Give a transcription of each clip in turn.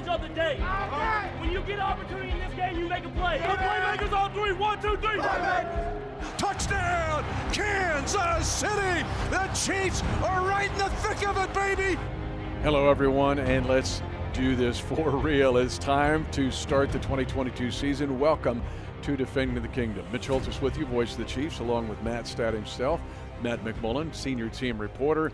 advantage of the day. When you get an opportunity in this game, you make a play. The playmakers on three. One, two, three. Touchdown, Kansas City! The Chiefs are right in the thick of it, baby! Hello, everyone, and let's do this for real. It's time to start the 2022 season. Welcome to Defending the Kingdom. Mitch Holthus with you, voice of the Chiefs, along with Matt Stat himself, Matt McMullen, senior team reporter.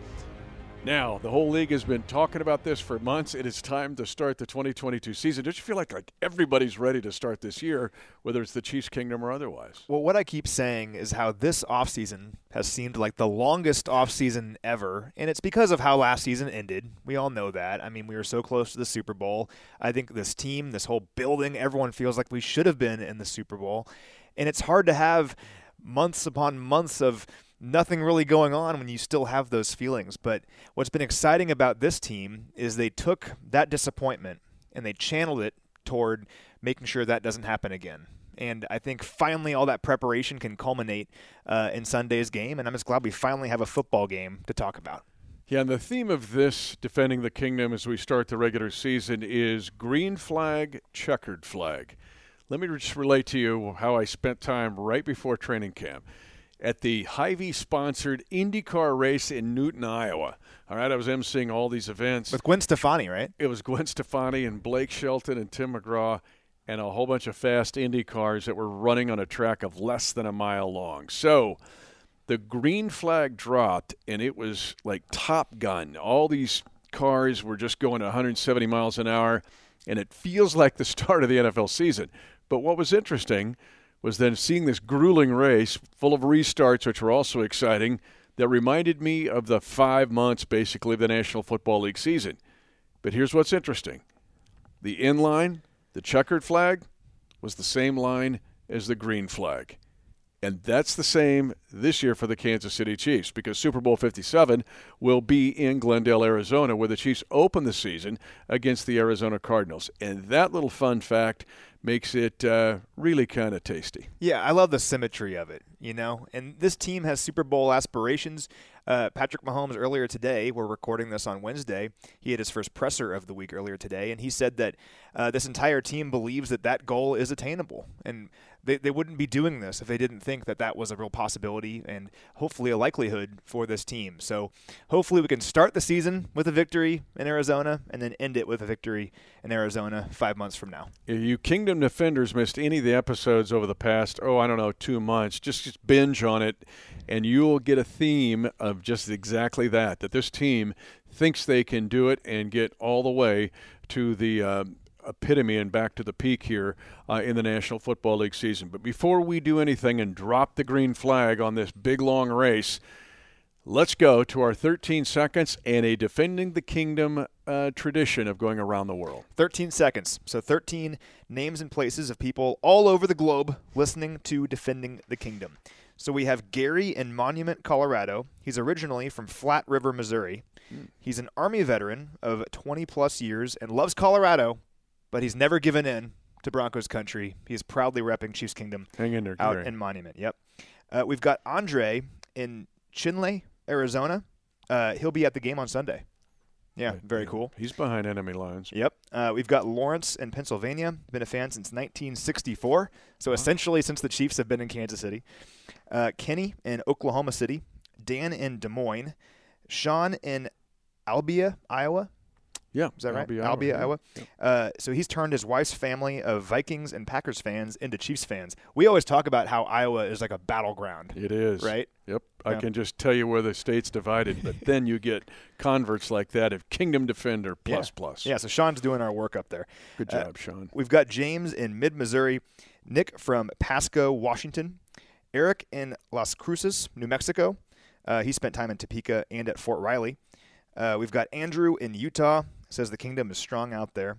Now, the whole league has been talking about this for months. It is time to start the 2022 season. Don't you feel like like everybody's ready to start this year, whether it's the Chiefs Kingdom or otherwise? Well, what I keep saying is how this offseason has seemed like the longest offseason ever, and it's because of how last season ended. We all know that. I mean, we were so close to the Super Bowl. I think this team, this whole building, everyone feels like we should have been in the Super Bowl. And it's hard to have months upon months of nothing really going on when you still have those feelings. But what's been exciting about this team is they took that disappointment and they channeled it toward making sure that doesn't happen again. And I think finally all that preparation can culminate uh, in Sunday's game. And I'm just glad we finally have a football game to talk about. Yeah, and the theme of this defending the kingdom as we start the regular season is green flag, checkered flag. Let me just relate to you how I spent time right before training camp at the Hy-Vee sponsored IndyCar race in Newton, Iowa. All right, I was emceeing all these events. With Gwen Stefani, right? It was Gwen Stefani and Blake Shelton and Tim McGraw and a whole bunch of fast Indy cars that were running on a track of less than a mile long. So the green flag dropped, and it was like Top Gun. All these cars were just going 170 miles an hour, and it feels like the start of the NFL season. But what was interesting – was then seeing this grueling race full of restarts, which were also exciting, that reminded me of the five months basically of the National Football League season. But here's what's interesting the in line, the checkered flag, was the same line as the green flag. And that's the same this year for the Kansas City Chiefs because Super Bowl 57 will be in Glendale, Arizona, where the Chiefs open the season against the Arizona Cardinals. And that little fun fact makes it uh, really kind of tasty. Yeah, I love the symmetry of it, you know. And this team has Super Bowl aspirations. Uh, Patrick Mahomes earlier today, we're recording this on Wednesday. He had his first presser of the week earlier today, and he said that uh, this entire team believes that that goal is attainable. And they, they wouldn't be doing this if they didn't think that that was a real possibility and hopefully a likelihood for this team. So hopefully we can start the season with a victory in Arizona and then end it with a victory in Arizona five months from now. If you Kingdom Defenders missed any of the episodes over the past, oh, I don't know, two months, just, just binge on it and you'll get a theme of just exactly that, that this team thinks they can do it and get all the way to the uh, epitome and back to the peak here uh, in the National Football League season. But before we do anything and drop the green flag on this big long race, let's go to our 13 seconds and a defending the kingdom uh, tradition of going around the world. 13 seconds. So 13 names and places of people all over the globe listening to defending the kingdom. So we have Gary in Monument, Colorado. He's originally from Flat River, Missouri. Hmm. He's an Army veteran of 20 plus years and loves Colorado, but he's never given in to Broncos country. He's proudly repping Chiefs Kingdom Hang in there, out Gary. in Monument. Yep. Uh, we've got Andre in Chinle, Arizona. Uh, he'll be at the game on Sunday. Yeah, very Yeah. cool. He's behind enemy lines. Yep. Uh, we've got Lawrence in Pennsylvania. Been a fan since 1964. So essentially since the Chiefs have been in Kansas City. Uh, Kenny in Oklahoma City. Dan in Des Moines. Sean in Albia, Iowa. Yeah, Is that right? Albia, Albia, yeah. Iowa. Uh, so he's turned his wife's family of Vikings and Packers fans into Chiefs fans. We always talk about how Iowa is like a battleground. It is. Right? Yep. I can just tell you where the state's divided, but then you get converts like that of Kingdom Defender plus yeah. plus. Yeah, so Sean's doing our work up there. Good Uh, job, Sean. We've got James in mid Missouri, Nick from Pasco, Washington, Eric in Las Cruces, New Mexico. Uh, he spent time in Topeka and at Fort Riley. Uh, we've got Andrew in Utah, says the kingdom is strong out there.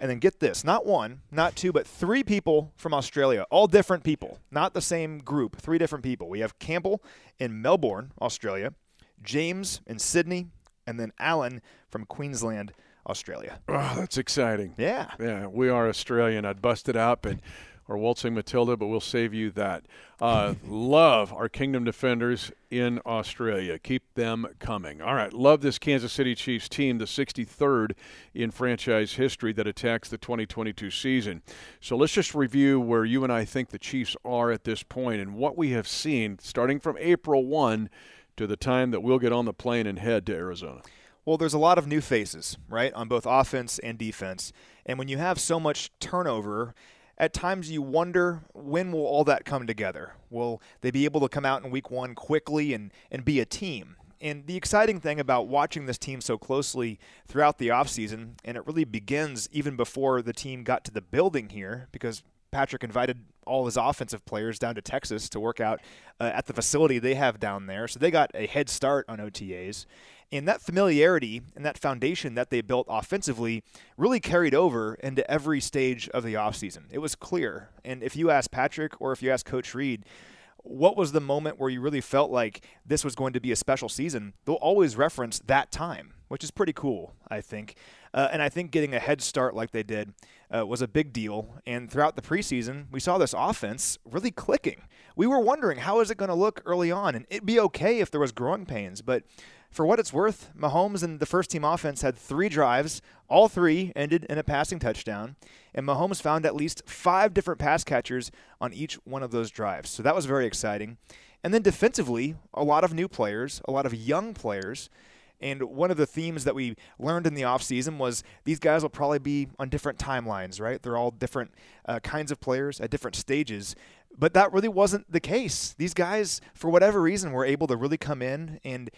And then get this not one, not two, but three people from Australia, all different people, not the same group, three different people. We have Campbell in Melbourne, Australia, James in Sydney, and then Alan from Queensland, Australia. Oh, that's exciting. Yeah. Yeah, we are Australian. I'd bust it up, and or Waltzing Matilda, but we'll save you that. Uh, love our Kingdom Defenders in Australia. Keep them coming. All right, love this Kansas City Chiefs team, the 63rd in franchise history that attacks the 2022 season. So let's just review where you and I think the Chiefs are at this point and what we have seen starting from April 1 to the time that we'll get on the plane and head to Arizona. Well, there's a lot of new faces, right, on both offense and defense. And when you have so much turnover, at times you wonder when will all that come together? Will they be able to come out in week one quickly and, and be a team? And the exciting thing about watching this team so closely throughout the offseason, and it really begins even before the team got to the building here, because Patrick invited all his offensive players down to Texas to work out uh, at the facility they have down there. So they got a head start on OTAs. And that familiarity and that foundation that they built offensively really carried over into every stage of the offseason. It was clear. And if you ask Patrick or if you ask Coach Reid, what was the moment where you really felt like this was going to be a special season? They'll always reference that time, which is pretty cool, I think. Uh, and I think getting a head start like they did uh, was a big deal. And throughout the preseason, we saw this offense really clicking. We were wondering how is it going to look early on, and it'd be okay if there was growing pains, but for what it's worth, Mahomes and the first team offense had three drives. All three ended in a passing touchdown. And Mahomes found at least five different pass catchers on each one of those drives. So that was very exciting. And then defensively, a lot of new players, a lot of young players. And one of the themes that we learned in the offseason was these guys will probably be on different timelines, right? They're all different uh, kinds of players at different stages. But that really wasn't the case. These guys, for whatever reason, were able to really come in and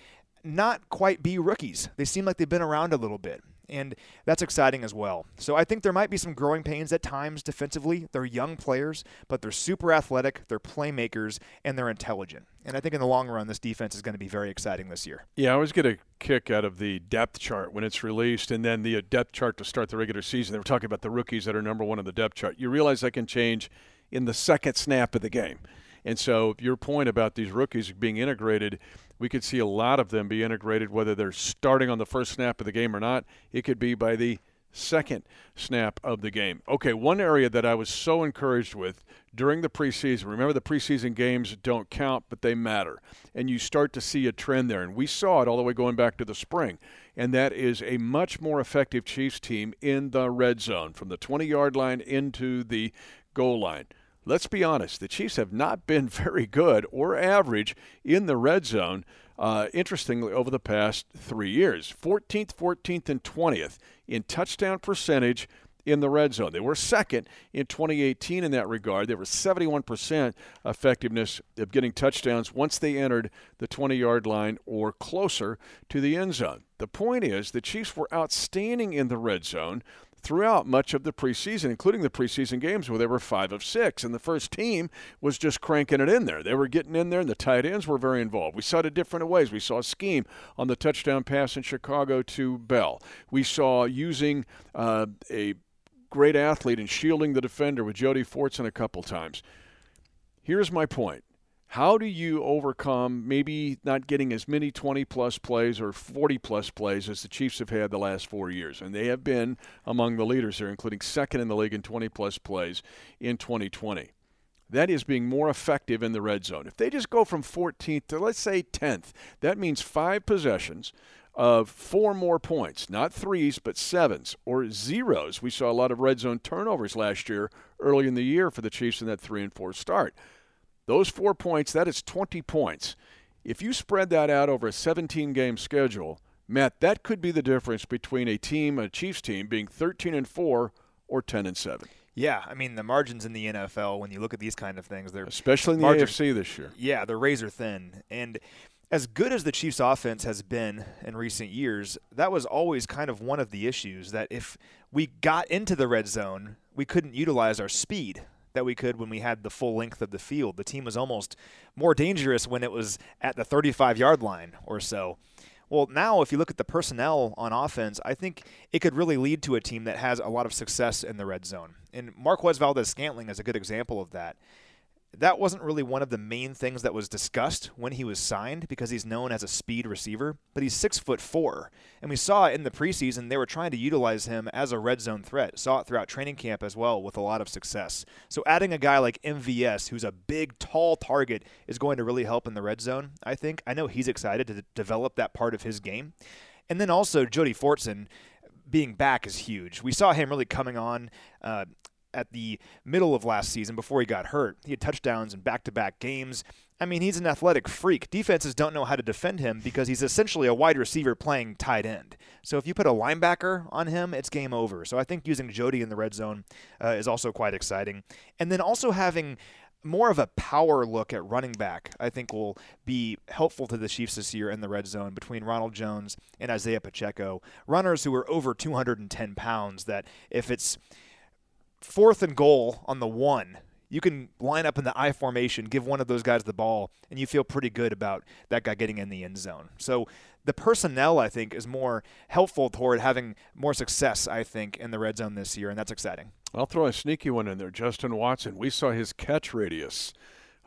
not quite be rookies. They seem like they've been around a little bit, and that's exciting as well. So I think there might be some growing pains at times defensively. They're young players, but they're super athletic, they're playmakers, and they're intelligent. And I think in the long run, this defense is going to be very exciting this year. Yeah, I always get a kick out of the depth chart when it's released, and then the uh, depth chart to start the regular season. They were talking about the rookies that are number one on the depth chart. You realize that can change in the second snap of the game. And so your point about these rookies being integrated – we could see a lot of them be integrated, whether they're starting on the first snap of the game or not. It could be by the second snap of the game. Okay, one area that I was so encouraged with during the preseason. Remember, the preseason games don't count, but they matter. And you start to see a trend there. And we saw it all the way going back to the spring. And that is a much more effective Chiefs team in the red zone from the 20 yard line into the goal line let's be honest, the Chiefs have not been very good or average in the red zone. Uh, interestingly, over the past three years 14th, 14th, and 20th in touchdown percentage in the red zone. They were second in 2018 in that regard. They were 71% effectiveness of getting touchdowns once they entered the 20 yard line or closer to the end zone. The point is, the Chiefs were outstanding in the red zone throughout much of the preseason, including the preseason games where they were five of six, and the first team was just cranking it in there. They were getting in there, and the tight ends were very involved. We saw it in different ways. We saw a scheme on the touchdown pass in Chicago to Bell. We saw using uh, a great athlete and shielding the defender with Jody Fortson a couple times. Here's my point. How do you overcome maybe not getting as many 20 plus plays or 40 plus plays as the Chiefs have had the last four years? And they have been among the leaders here, including second in the league in 20 plus plays in 2020. That is being more effective in the red zone. If they just go from 14th to, let's say, 10th, that means five possessions of four more points, not threes, but sevens or zeros. We saw a lot of red zone turnovers last year, early in the year for the Chiefs in that three and four start. Those four points, that is 20 points. If you spread that out over a 17 game schedule, Matt, that could be the difference between a team, a Chiefs team, being 13 and 4 or 10 and 7. Yeah, I mean the margins in the NFL when you look at these kind of things, they're especially in the margin, AFC this year. Yeah, they're razor thin. And as good as the Chiefs offense has been in recent years, that was always kind of one of the issues that if we got into the red zone, we couldn't utilize our speed that we could when we had the full length of the field. The team was almost more dangerous when it was at the 35 yard line or so. Well, now if you look at the personnel on offense, I think it could really lead to a team that has a lot of success in the red zone. And Marquez Valdes Scantling is a good example of that. That wasn't really one of the main things that was discussed when he was signed because he's known as a speed receiver, but he's six foot four. And we saw in the preseason they were trying to utilize him as a red zone threat. Saw it throughout training camp as well with a lot of success. So adding a guy like MVS, who's a big, tall target, is going to really help in the red zone, I think. I know he's excited to develop that part of his game. And then also Jody Fortson being back is huge. We saw him really coming on uh, at the middle of last season before he got hurt. He had touchdowns in back to back games. I mean, he's an athletic freak. Defenses don't know how to defend him because he's essentially a wide receiver playing tight end. So if you put a linebacker on him, it's game over. So I think using Jody in the red zone uh, is also quite exciting. And then also having more of a power look at running back, I think will be helpful to the Chiefs this year in the red zone between Ronald Jones and Isaiah Pacheco. Runners who are over 210 pounds that if it's fourth and goal on the one, you can line up in the I formation, give one of those guys the ball, and you feel pretty good about that guy getting in the end zone. So the personnel, I think, is more helpful toward having more success, I think, in the red zone this year, and that's exciting. I'll throw a sneaky one in there. Justin Watson. We saw his catch radius.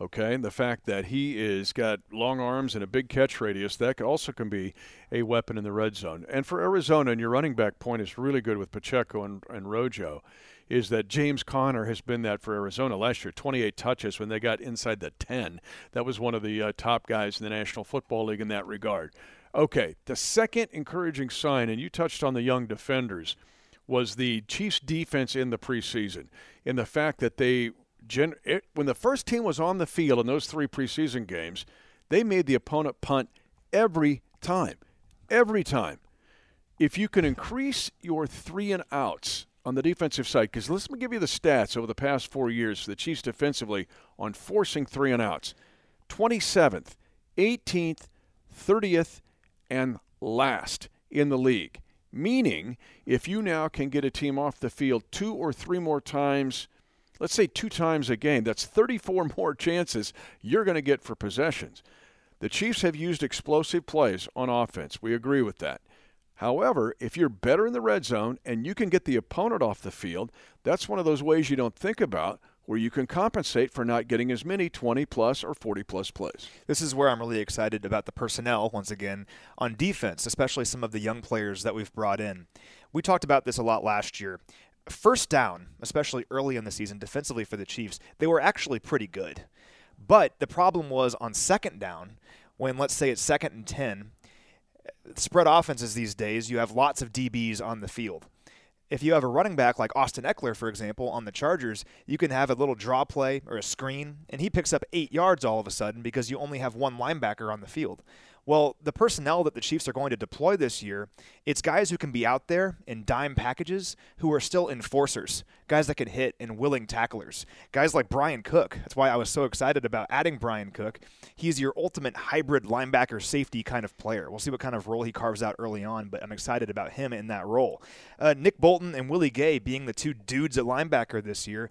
Okay, and the fact that he is got long arms and a big catch radius that also can be a weapon in the red zone. And for Arizona, and your running back point is really good with Pacheco and, and Rojo is that James Conner has been that for Arizona last year 28 touches when they got inside the 10. That was one of the uh, top guys in the National Football League in that regard. Okay, the second encouraging sign, and you touched on the young defenders, was the Chiefs' defense in the preseason, in the fact that they, gen- it, when the first team was on the field in those three preseason games, they made the opponent punt every time. Every time. If you can increase your three and outs on the defensive side, because let me give you the stats over the past four years for the Chiefs defensively on forcing three and outs 27th, 18th, 30th, and last in the league. Meaning, if you now can get a team off the field two or three more times, let's say two times a game, that's 34 more chances you're going to get for possessions. The Chiefs have used explosive plays on offense. We agree with that. However, if you're better in the red zone and you can get the opponent off the field, that's one of those ways you don't think about where you can compensate for not getting as many 20 plus or 40 plus plays. This is where I'm really excited about the personnel once again on defense, especially some of the young players that we've brought in. We talked about this a lot last year. First down, especially early in the season defensively for the Chiefs, they were actually pretty good. But the problem was on second down, when let's say it's second and 10, spread offenses these days, you have lots of DBs on the field. If you have a running back like Austin Ekeler, for example, on the Chargers, you can have a little draw play or a screen, and he picks up eight yards all of a sudden because you only have one linebacker on the field. Well, the personnel that the Chiefs are going to deploy this year, it's guys who can be out there in dime packages who are still enforcers, guys that can hit and willing tacklers. Guys like Brian Cook. That's why I was so excited about adding Brian Cook. He's your ultimate hybrid linebacker safety kind of player. We'll see what kind of role he carves out early on, but I'm excited about him in that role. Uh, Nick Bolton and Willie Gay being the two dudes at linebacker this year.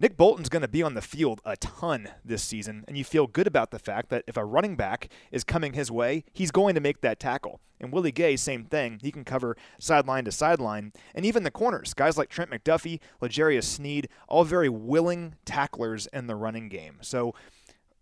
Nick Bolton's going to be on the field a ton this season, and you feel good about the fact that if a running back is coming his way, he's going to make that tackle. And Willie Gay, same thing. He can cover sideline to sideline. And even the corners, guys like Trent McDuffie, L'Jarius Sneed, all very willing tacklers in the running game. So,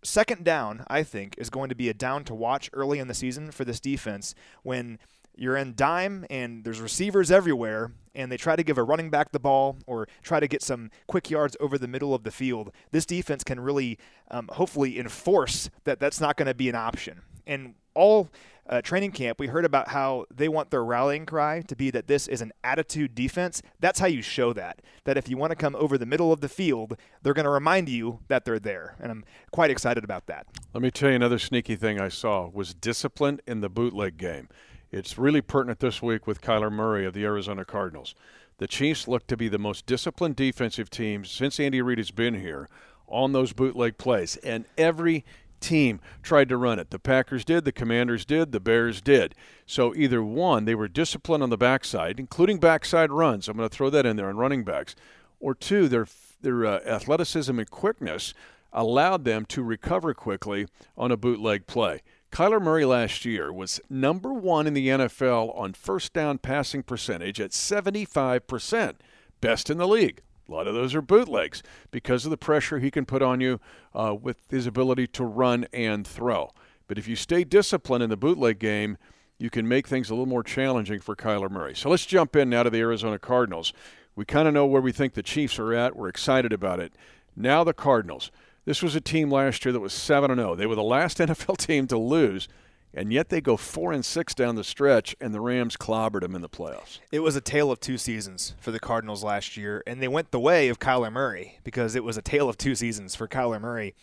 second down, I think, is going to be a down to watch early in the season for this defense when you're in dime and there's receivers everywhere and they try to give a running back the ball or try to get some quick yards over the middle of the field, this defense can really um, hopefully enforce that that's not going to be an option. And all uh, training camp, we heard about how they want their rallying cry to be that this is an attitude defense. That's how you show that. That if you want to come over the middle of the field, they're going to remind you that they're there. And I'm quite excited about that. Let me tell you another sneaky thing I saw was discipline in the bootleg game. It's really pertinent this week with Kyler Murray of the Arizona Cardinals. The Chiefs look to be the most disciplined defensive team since Andy Reid has been here on those bootleg plays, and every team tried to run it. The Packers did, the Commanders did, the Bears did. So either one, they were disciplined on the backside, including backside runs. I'm going to throw that in there on running backs. Or two, their their uh, athleticism and quickness allowed them to recover quickly on a bootleg play. Kyler Murray last year was number one in the NFL on first down passing percentage at 75%, best in the league. A lot of those are bootlegs because of the pressure he can put on you uh, with his ability to run and throw. But if you stay disciplined in the bootleg game, you can make things a little more challenging for Kyler Murray. So let's jump in now to the Arizona Cardinals. We kind of know where we think the Chiefs are at. We're excited about it. Now the Cardinals. This was a team last year that was 7 0. They were the last NFL team to lose and yet they go four and six down the stretch, and the Rams clobbered them in the playoffs. It was a tale of two seasons for the Cardinals last year, and they went the way of Kyler Murray because it was a tale of two seasons for Kyler Murray.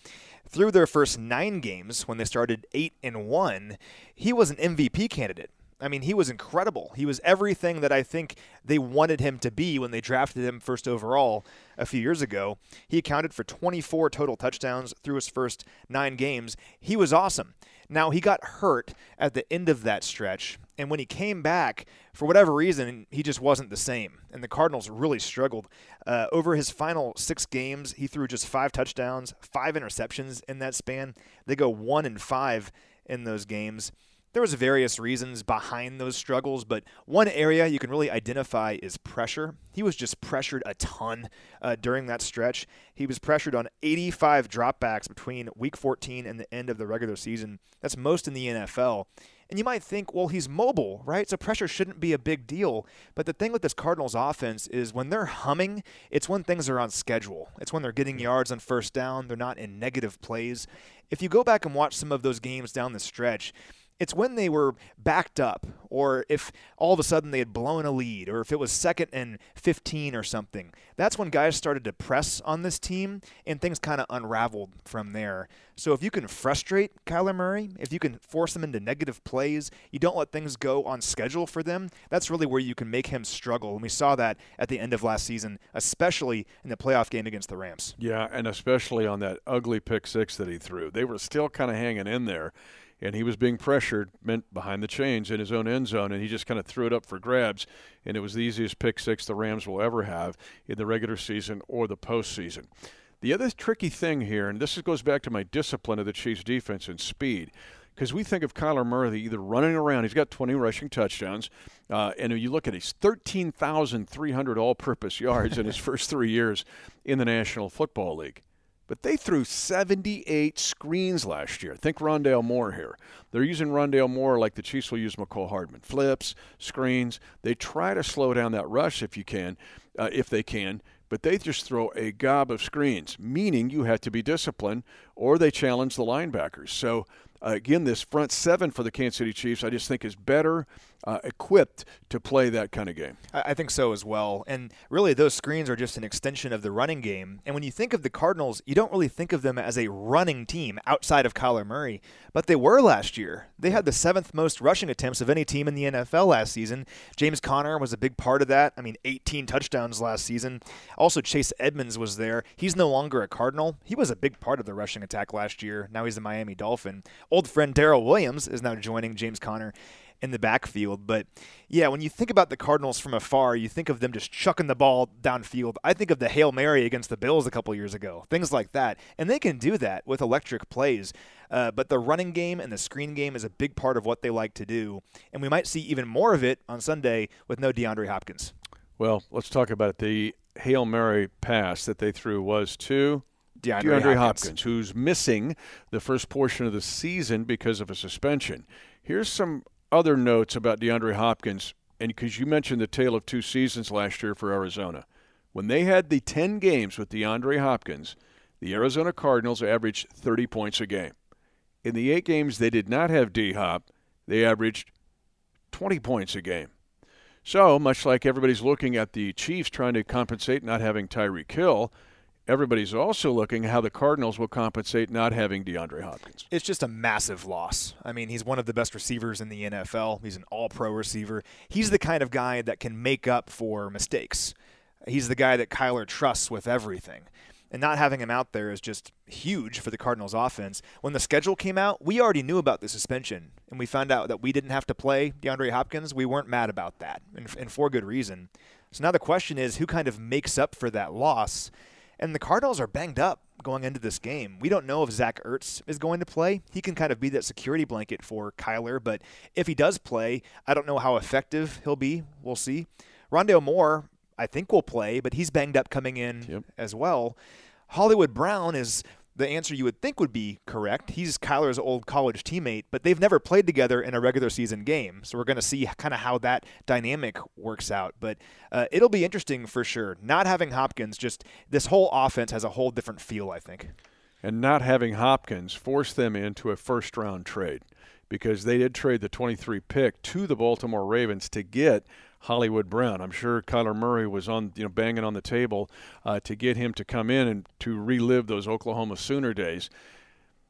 Through their first nine games, when they started eight and one, he was an MVP candidate. I mean, he was incredible. He was everything that I think they wanted him to be when they drafted him first overall a few years ago. He accounted for 24 total touchdowns through his first nine games. He was awesome. Now, he got hurt at the end of that stretch, and when he came back, for whatever reason, he just wasn't the same. And the Cardinals really struggled. Uh, over his final six games, he threw just five touchdowns, five interceptions in that span. They go one and five in those games. There was various reasons behind those struggles, but one area you can really identify is pressure. He was just pressured a ton uh, during that stretch. He was pressured on 85 dropbacks between Week 14 and the end of the regular season. That's most in the NFL. And you might think, well, he's mobile, right? So pressure shouldn't be a big deal. But the thing with this Cardinals offense is when they're humming, it's when things are on schedule. It's when they're getting yards on first down, they're not in negative plays. If you go back and watch some of those games down the stretch, it's when they were backed up, or if all of a sudden they had blown a lead, or if it was second and 15 or something. That's when guys started to press on this team, and things kind of unraveled from there. So if you can frustrate Kyler Murray, if you can force them into negative plays, you don't let things go on schedule for them, that's really where you can make him struggle. And we saw that at the end of last season, especially in the playoff game against the Rams. Yeah, and especially on that ugly pick six that he threw. They were still kind of hanging in there and he was being pressured behind the chains in his own end zone, and he just kind of threw it up for grabs. And it was the easiest pick six the Rams will ever have in the regular season or the postseason. The other tricky thing here, and this goes back to my discipline of the Chiefs' defense and speed, because we think of Kyler Murray either running around, he's got 20 rushing touchdowns, uh, and you look at his 13,300 all purpose yards in his first three years in the National Football League. But they threw 78 screens last year. Think Rondale Moore here. They're using Rondale Moore like the Chiefs will use Mecole Hardman. Flips, screens. They try to slow down that rush if you can, uh, if they can, but they just throw a gob of screens, meaning you have to be disciplined or they challenge the linebackers. So uh, again, this front seven for the Kansas City Chiefs, I just think is better uh, equipped to play that kind of game. I think so as well. And really, those screens are just an extension of the running game. And when you think of the Cardinals, you don't really think of them as a running team outside of Kyler Murray, but they were last year. They had the seventh most rushing attempts of any team in the NFL last season. James Conner was a big part of that. I mean, 18 touchdowns last season. Also, Chase Edmonds was there. He's no longer a Cardinal. He was a big part of the rushing attack last year. Now he's a Miami Dolphin. Old friend Darrel Williams is now joining James Conner in the backfield. But yeah, when you think about the Cardinals from afar, you think of them just chucking the ball downfield. I think of the Hail Mary against the Bills a couple years ago, things like that. And they can do that with electric plays. Uh, but the running game and the screen game is a big part of what they like to do. And we might see even more of it on Sunday with no DeAndre Hopkins. Well, let's talk about it. The Hail Mary pass that they threw was to DeAndre, DeAndre Hopkins. Hopkins, who's missing the first portion of the season because of a suspension. Here's some other notes about DeAndre Hopkins, and because you mentioned the tale of two seasons last year for Arizona. When they had the 10 games with DeAndre Hopkins, the Arizona Cardinals averaged 30 points a game. In the eight games they did not have D Hop, they averaged 20 points a game. So, much like everybody's looking at the Chiefs trying to compensate not having Tyreek Hill, everybody's also looking how the Cardinals will compensate not having DeAndre Hopkins. It's just a massive loss. I mean, he's one of the best receivers in the NFL. He's an all pro receiver. He's the kind of guy that can make up for mistakes. He's the guy that Kyler trusts with everything. And not having him out there is just huge for the Cardinals offense. When the schedule came out, we already knew about the suspension, and we found out that we didn't have to play DeAndre Hopkins. We weren't mad about that, and, and for good reason. So now the question is who kind of makes up for that loss? And the Cardinals are banged up going into this game. We don't know if Zach Ertz is going to play. He can kind of be that security blanket for Kyler, but if he does play, I don't know how effective he'll be. We'll see. Rondale Moore, I think will play, but he's banged up coming in Yep. as well. Hollywood Brown is the answer you would think would be correct. He's Kyler's old college teammate, but they've never played together in a regular season game. So we're going to see kind of how that dynamic works out. But uh, it'll be interesting for sure. Not having Hopkins, just this whole offense has a whole different feel, I think. and not having Hopkins forced them into a first round trade because they did trade the 23 pick to the Baltimore Ravens to get Hollywood Brown. I'm sure Kyler Murray was on, you know, banging on the table uh, to get him to come in and to relive those Oklahoma Sooner days.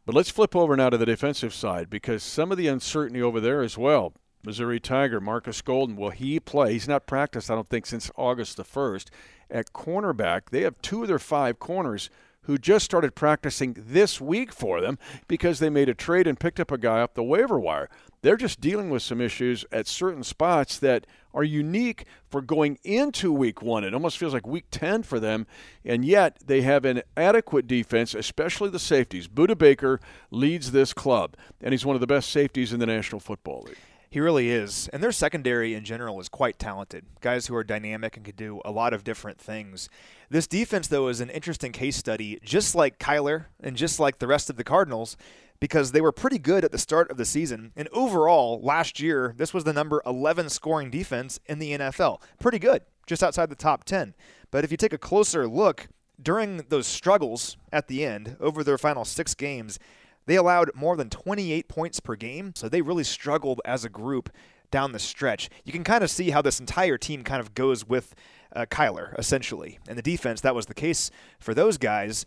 But let's flip over now to the defensive side because some of the uncertainty over there as well. Missouri Tiger, Marcus Golden, will he play? He's not practiced, I don't think, since August the 1st. At cornerback, they have two of their five corners who just started practicing this week for them because they made a trade and picked up a guy up the waiver wire. They're just dealing with some issues at certain spots that are unique for going into week one. It almost feels like week 10 for them, and yet they have an adequate defense, especially the safeties. Budda Baker leads this club, and he's one of the best safeties in the National Football League. He really is. And their secondary in general is quite talented. Guys who are dynamic and can do a lot of different things. This defense, though, is an interesting case study, just like Kyler and just like the rest of the Cardinals, because they were pretty good at the start of the season. And overall, last year, this was the number 11 scoring defense in the NFL. Pretty good, just outside the top 10. But if you take a closer look, during those struggles at the end, over their final six games, they allowed more than 28 points per game, so they really struggled as a group down the stretch. You can kind of see how this entire team kind of goes with uh, Kyler, essentially. And the defense, that was the case for those guys.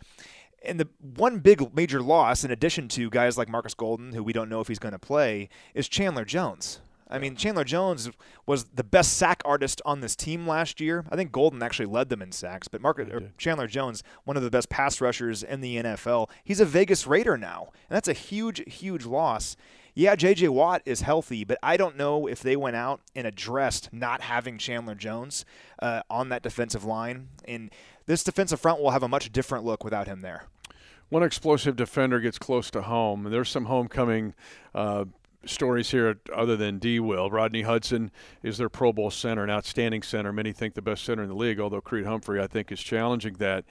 And the one big major loss, in addition to guys like Marcus Golden, who we don't know if he's going to play, is Chandler Jones. I mean, Chandler Jones was the best sack artist on this team last year. I think Golden actually led them in sacks, but or Chandler Jones, one of the best pass rushers in the NFL, he's a Vegas Raider now, and that's a huge, huge loss. Yeah, J.J. Watt is healthy, but I don't know if they went out and addressed not having Chandler Jones uh, on that defensive line. And this defensive front will have a much different look without him there. One explosive defender gets close to home. There's some homecoming uh, stories here other than D. Will. Rodney Hudson is their Pro Bowl center, an outstanding center. Many think the best center in the league, although Creed Humphrey, I think, is challenging that.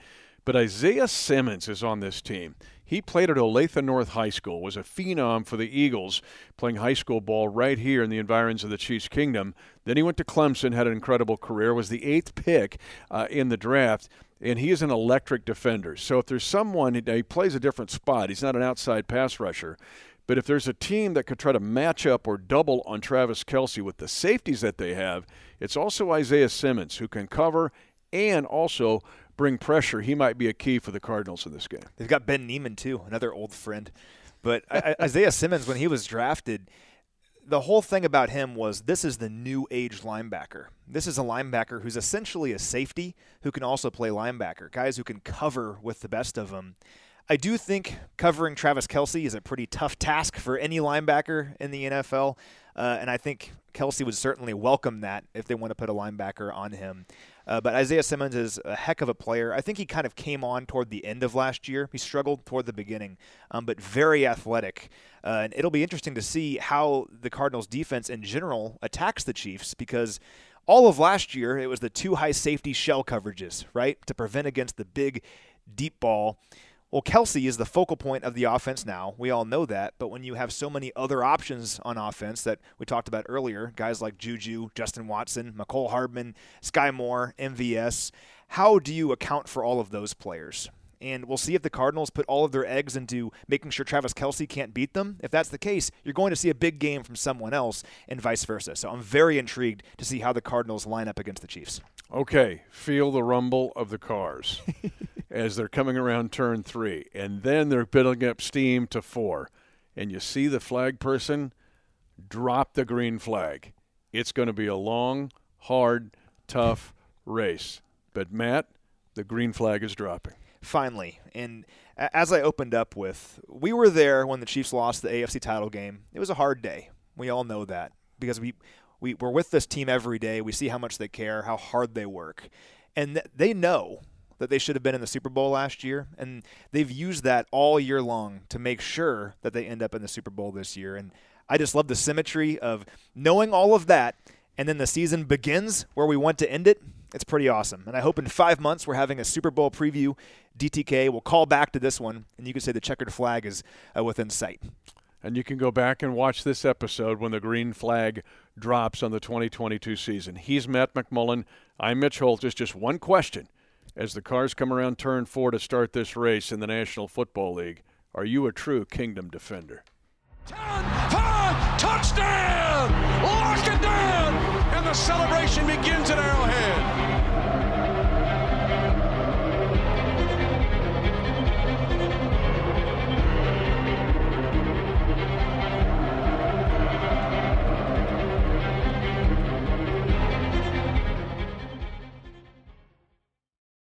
But Isaiah Simmons is on this team. He played at Olathe North High School, was a phenom for the Eagles, playing high school ball right here in the environs of the Chiefs Kingdom. Then he went to Clemson, had an incredible career, was the eighth pick uh, in the draft, and he is an electric defender. So if there's someone, he plays a different spot. He's not an outside pass rusher. But if there's a team that could try to match up or double on Travis Kelce with the safeties that they have, it's also Isaiah Simmons who can cover and also bring pressure. He might be a key for the Cardinals in this game. They've got Ben Niemann too, another old friend. But Isaiah Simmons, when he was drafted, the whole thing about him was this is the new age linebacker. This is a linebacker who's essentially a safety who can also play linebacker. Guys who can cover with the best of them. I do think covering Travis Kelce is a pretty tough task for any linebacker in the NFL, uh, and I think Kelce would certainly welcome that if they want to put a linebacker on him. Uh, but Isaiah Simmons is a heck of a player. I think he kind of came on toward the end of last year. He struggled toward the beginning, um, but very athletic. Uh, and it'll be interesting to see how the Cardinals' defense in general attacks the Chiefs because all of last year it was the two high safety shell coverages, right, to prevent against the big deep ball. Well, Kelce is the focal point of the offense now. We all know that. But when you have so many other options on offense that we talked about earlier, guys like Juju, Justin Watson, Mecole Hardman, Sky Moore, MVS, how do you account for all of those players? And we'll see if the Cardinals put all of their eggs into making sure Travis Kelce can't beat them. If that's the case, you're going to see a big game from someone else and vice versa. So I'm very intrigued to see how the Cardinals line up against the Chiefs. Okay, feel the rumble of the cars as they're coming around turn three, and then they're building up steam to four, and you see the flag person drop the green flag. It's going to be a long, hard, tough race. But Matt, the green flag is dropping. Finally, and as I opened up with, we were there when the Chiefs lost the AFC title game. It was a hard day. We all know that because we we, we're with this team every day. We see how much they care, how hard they work. And th- they know that they should have been in the Super Bowl last year. And they've used that all year long to make sure that they end up in the Super Bowl this year. And I just love the symmetry of knowing all of that. And then the season begins where we want to end it. It's pretty awesome. And I hope in five months we're having a Super Bowl preview. DTK will call back to this one, and you can say the checkered flag is uh, within sight. And you can go back and watch this episode when the green flag drops on the 2022 season. He's Matt McMullen. I'm Mitch Holthus. Just one question as the cars come around turn four to start this race in the National Football League. Are you a true kingdom defender? 10, 5, touchdown! Lock it down! And the celebration begins at Arrowhead.